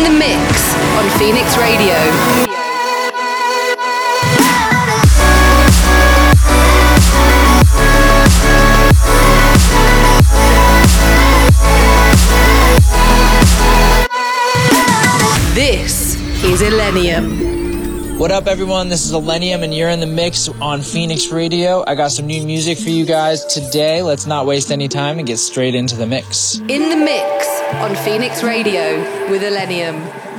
in the mix on Phoenix Radio. This is Illenium. What up, everyone? This is Illenium, and you're in the mix on Phoenix Radio. I got some new music for you guys today. Let's not waste any time and get straight into the mix. In the mix on Phoenix Radio with Illenium.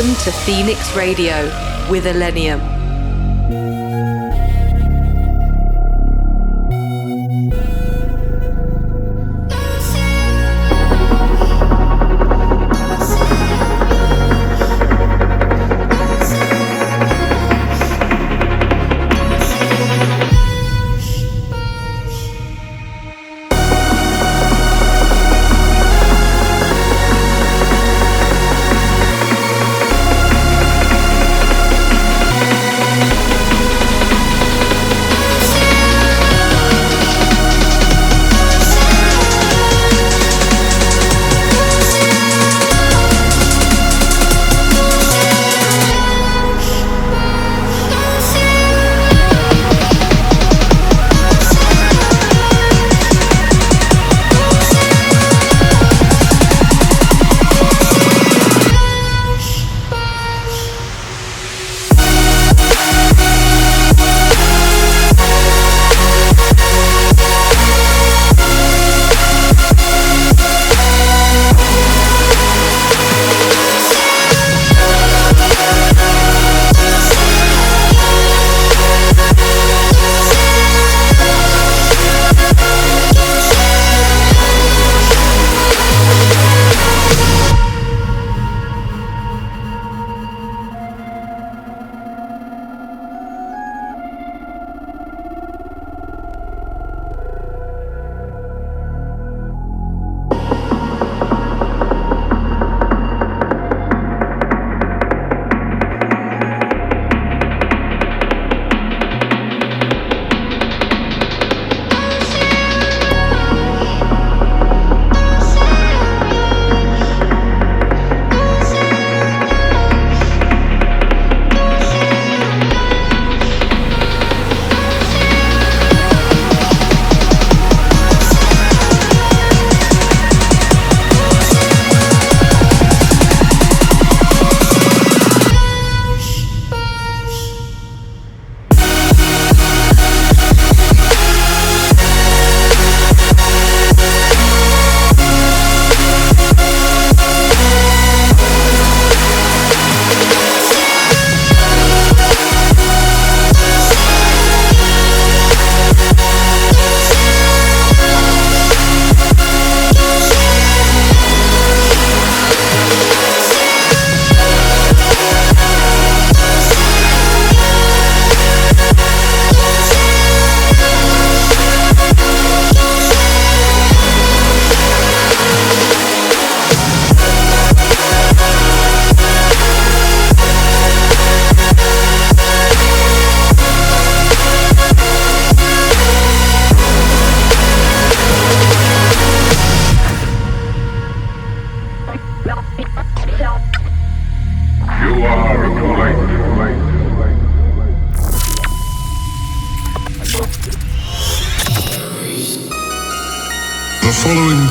Welcome to Phoenix Radio with Illenium.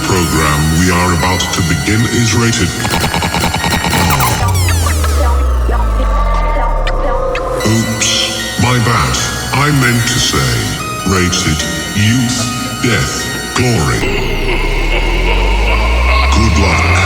program we are about to begin is rated R. Oops, my bad. I meant to say rated youth, death, glory. Good luck.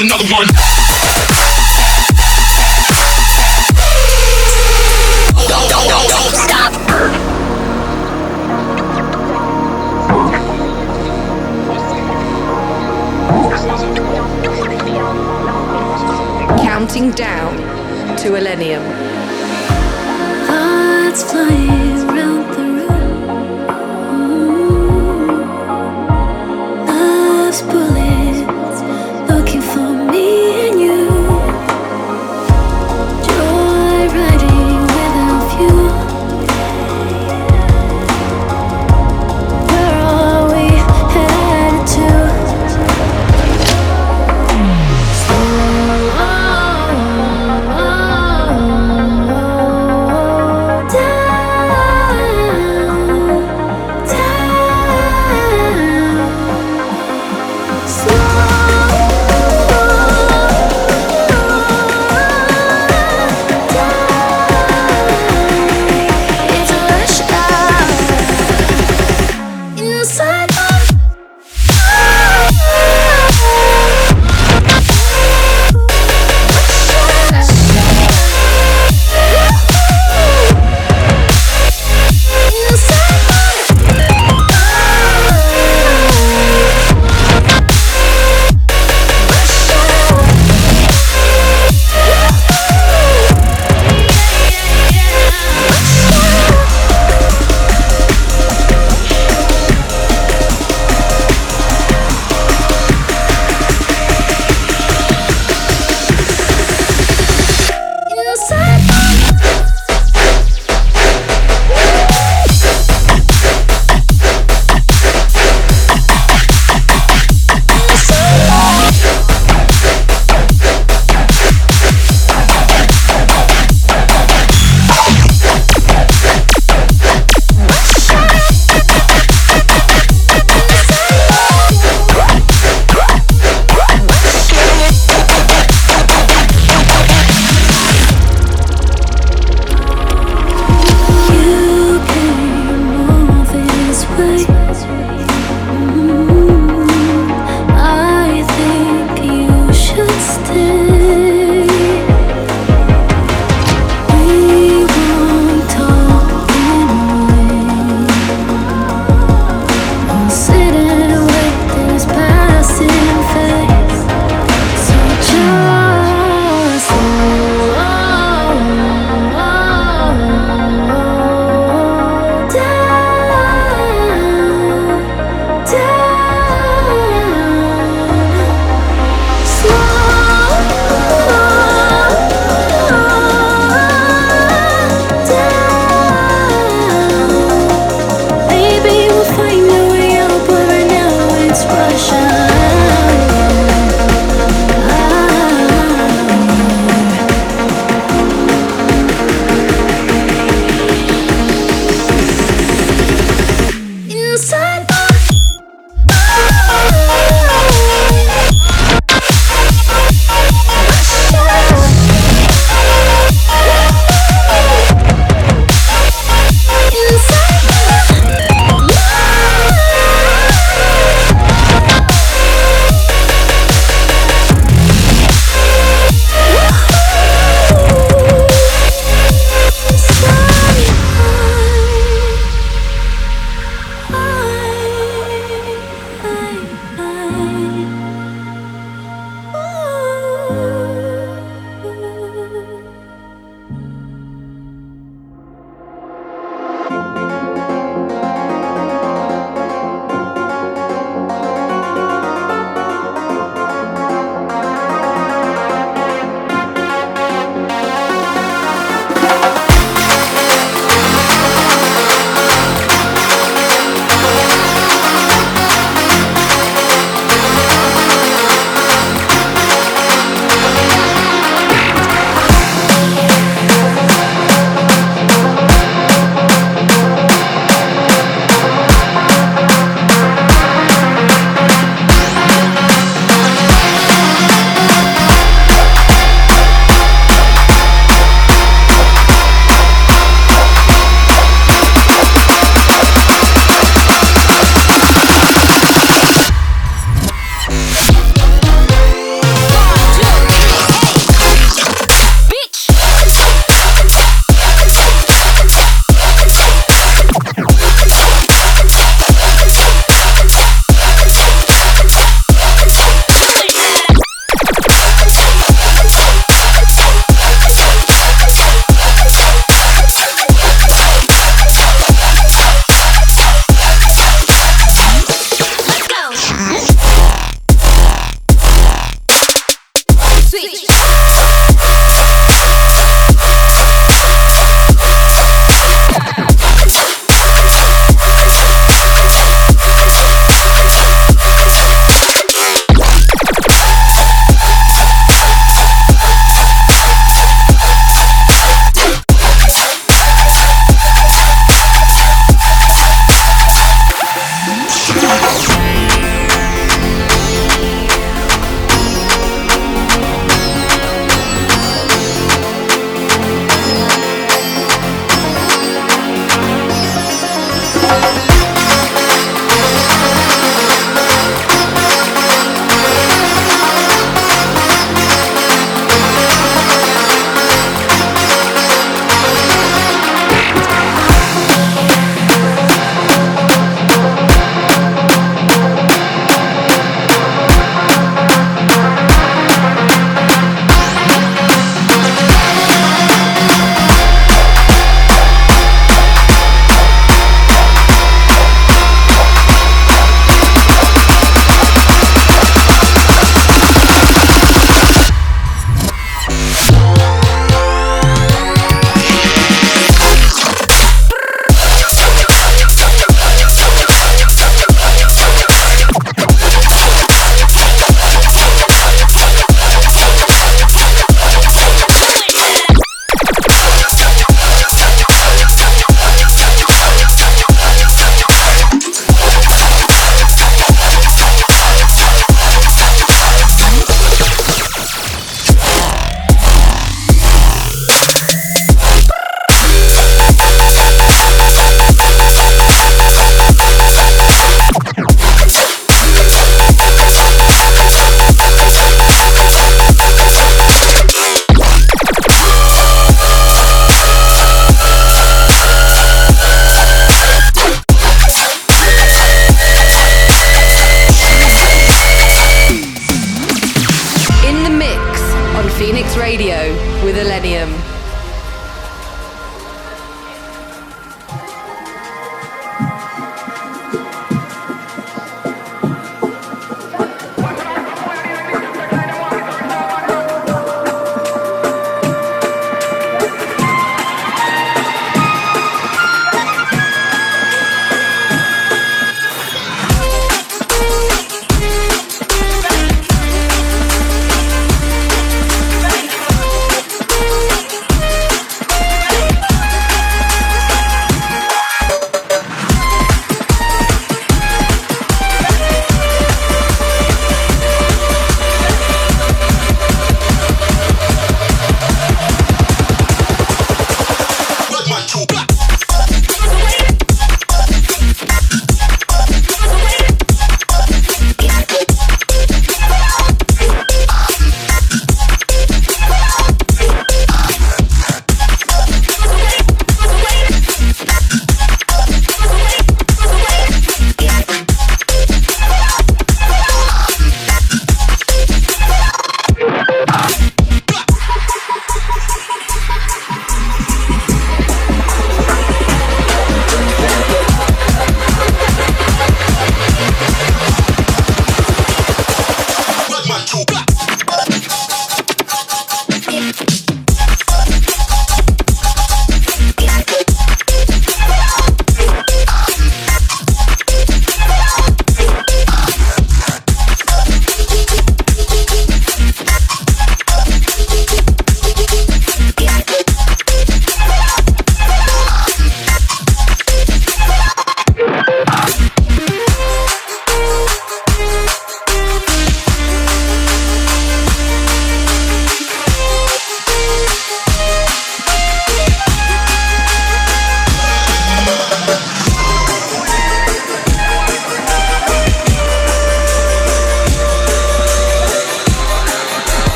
Another one. Don't, don't, don't, don't stop. Counting down to Millennium. Thoughts flying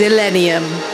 Illenium.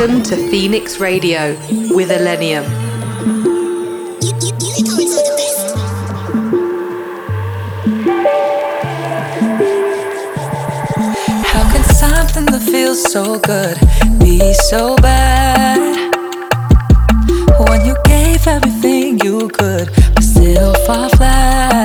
Welcome to Phoenix Radio with Illenium. How can something that feels so good be so bad? When you gave everything you could, but still fall flat.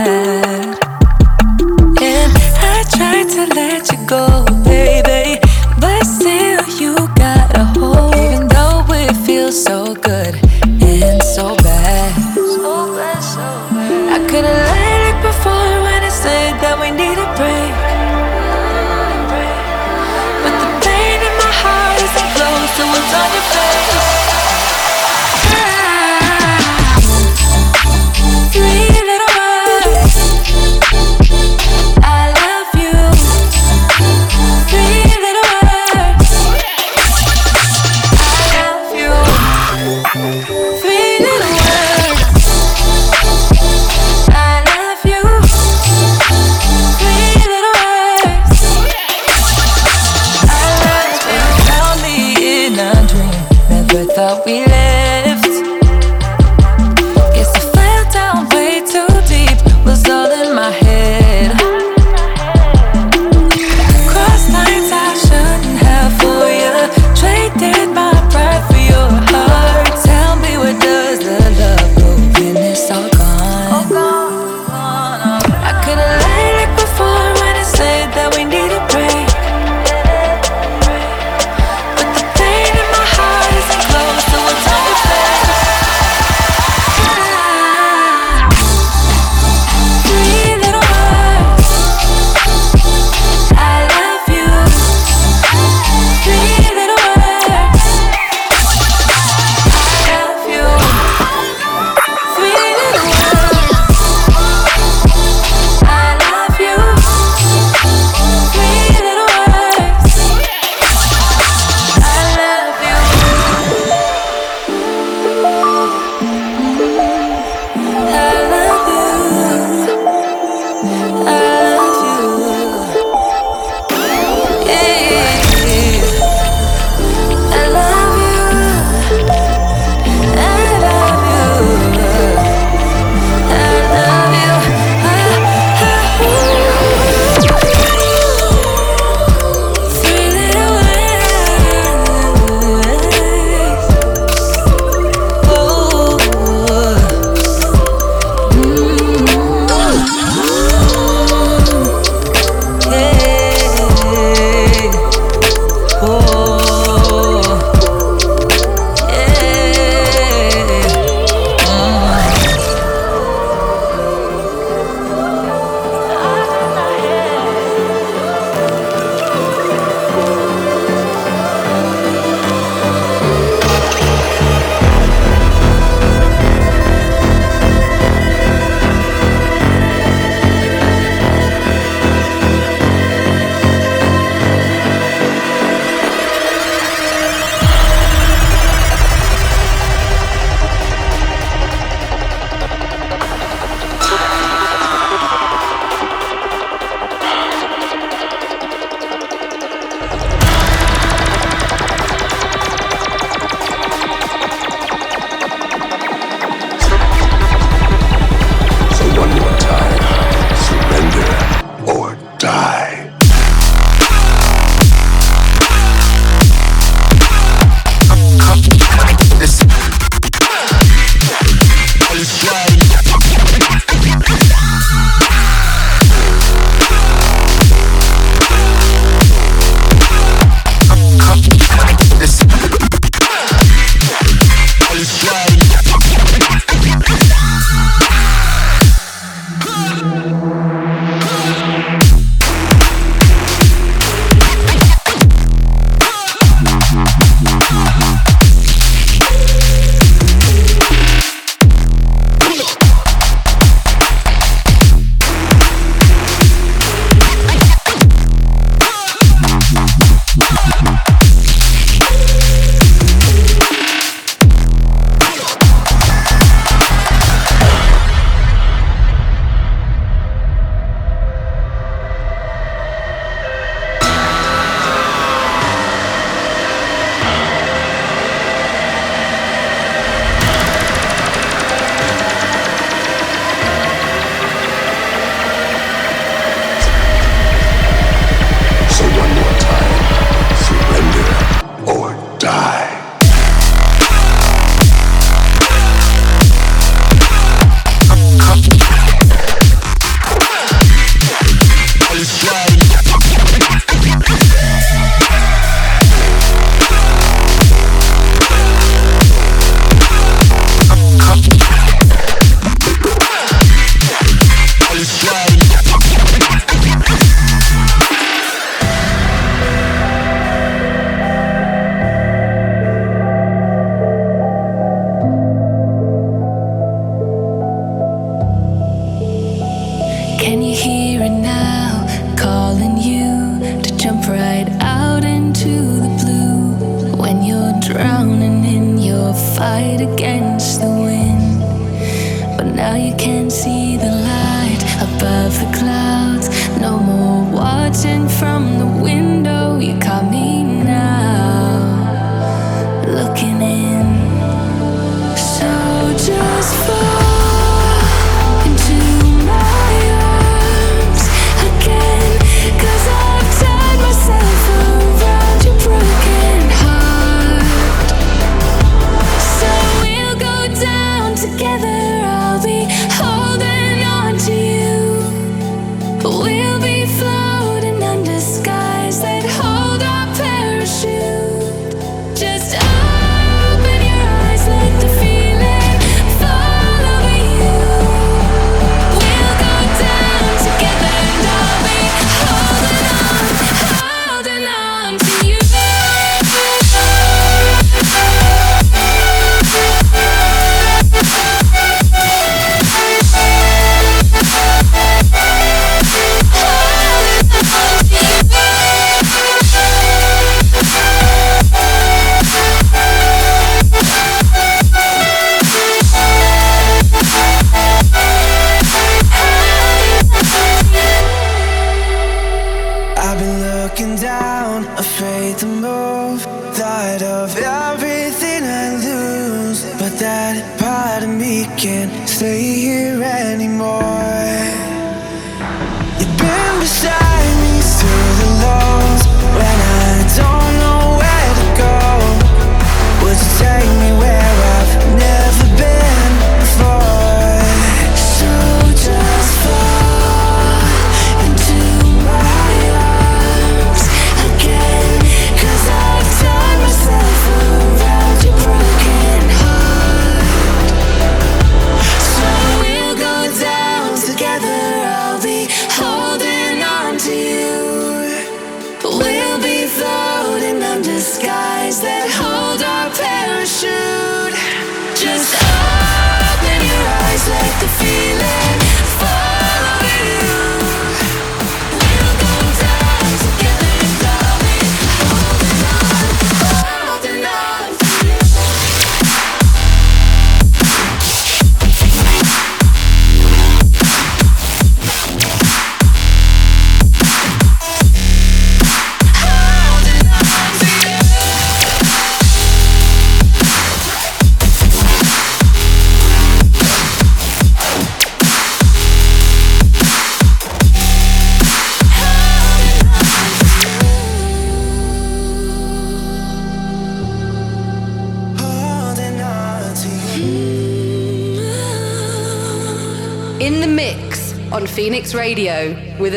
Is Illenium. Phoenix Radio with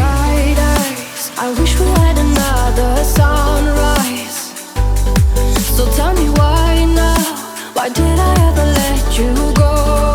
eyes, I wish we had another sunrise. So tell me why now? Why did I ever let you go?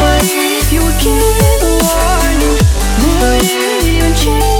What if you were a warning? Would it even change?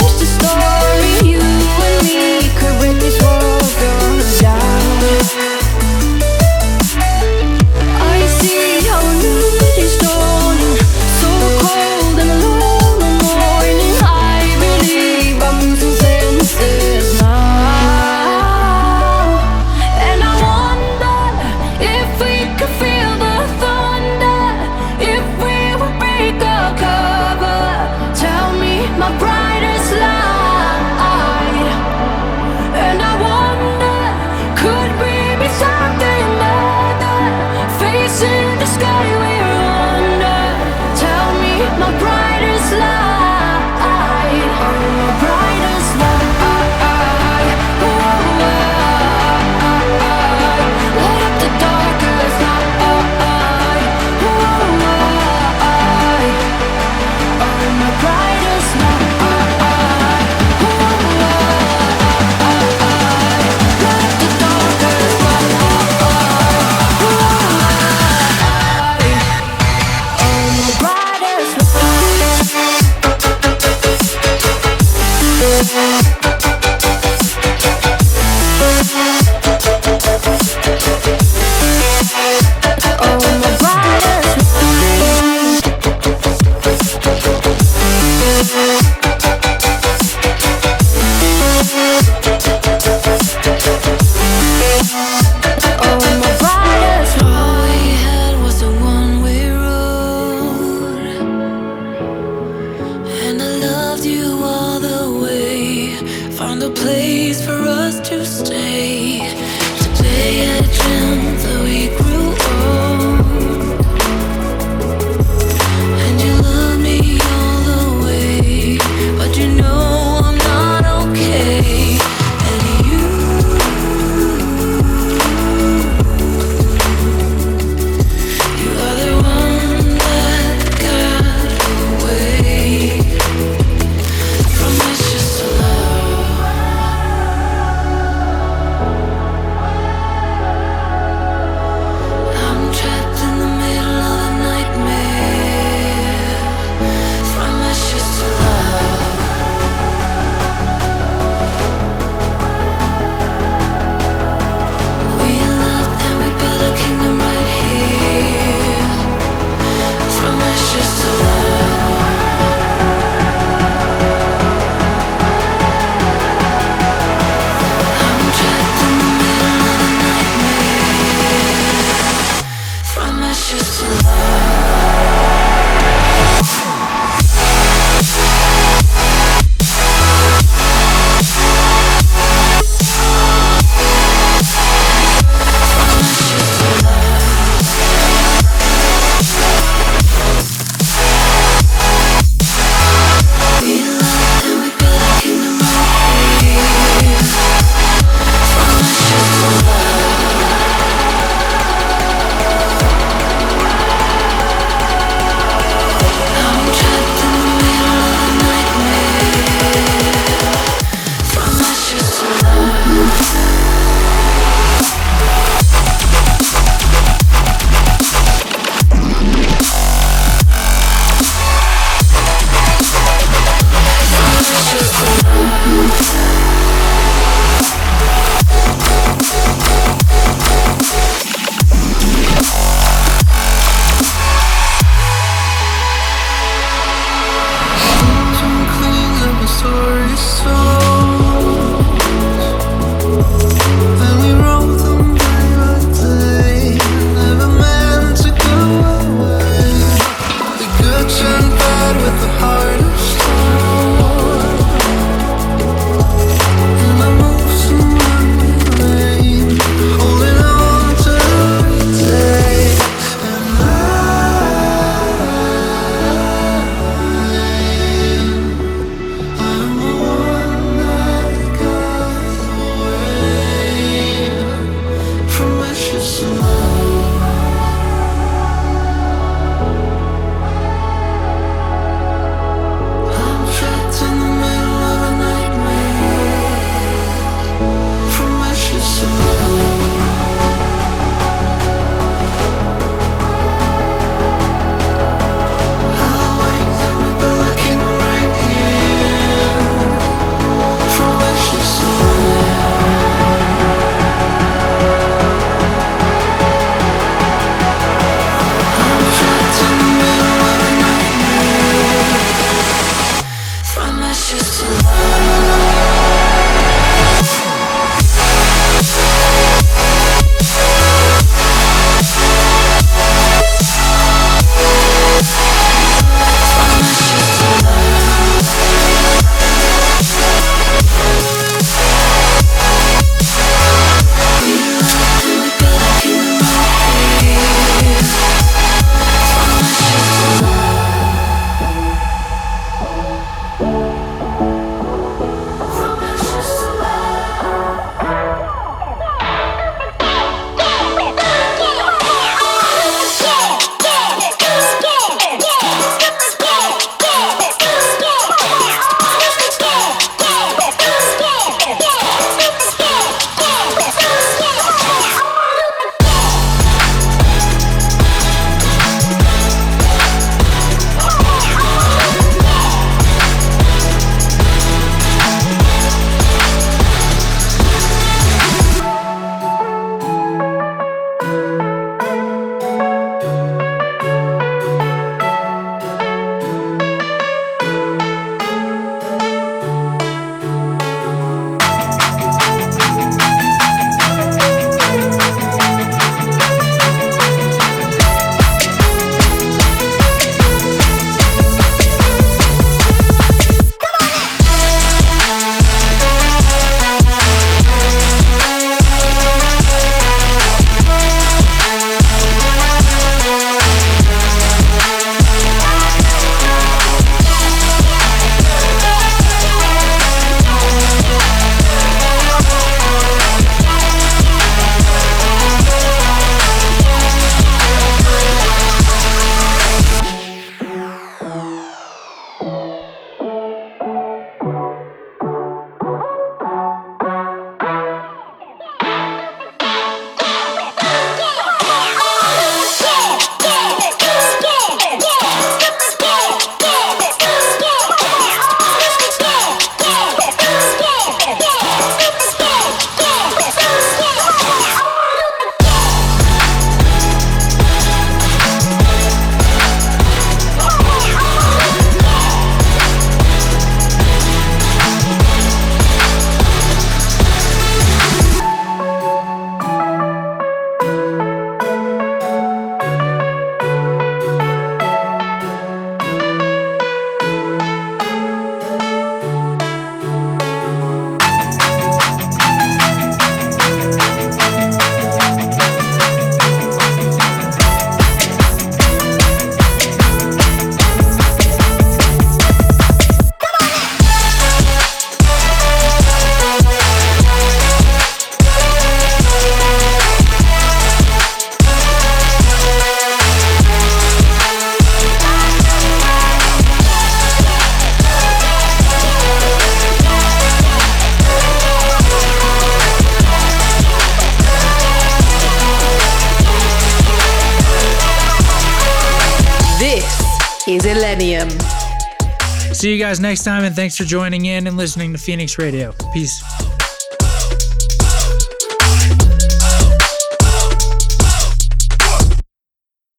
Guys next time, and thanks for joining in and listening to Phoenix Radio. Peace.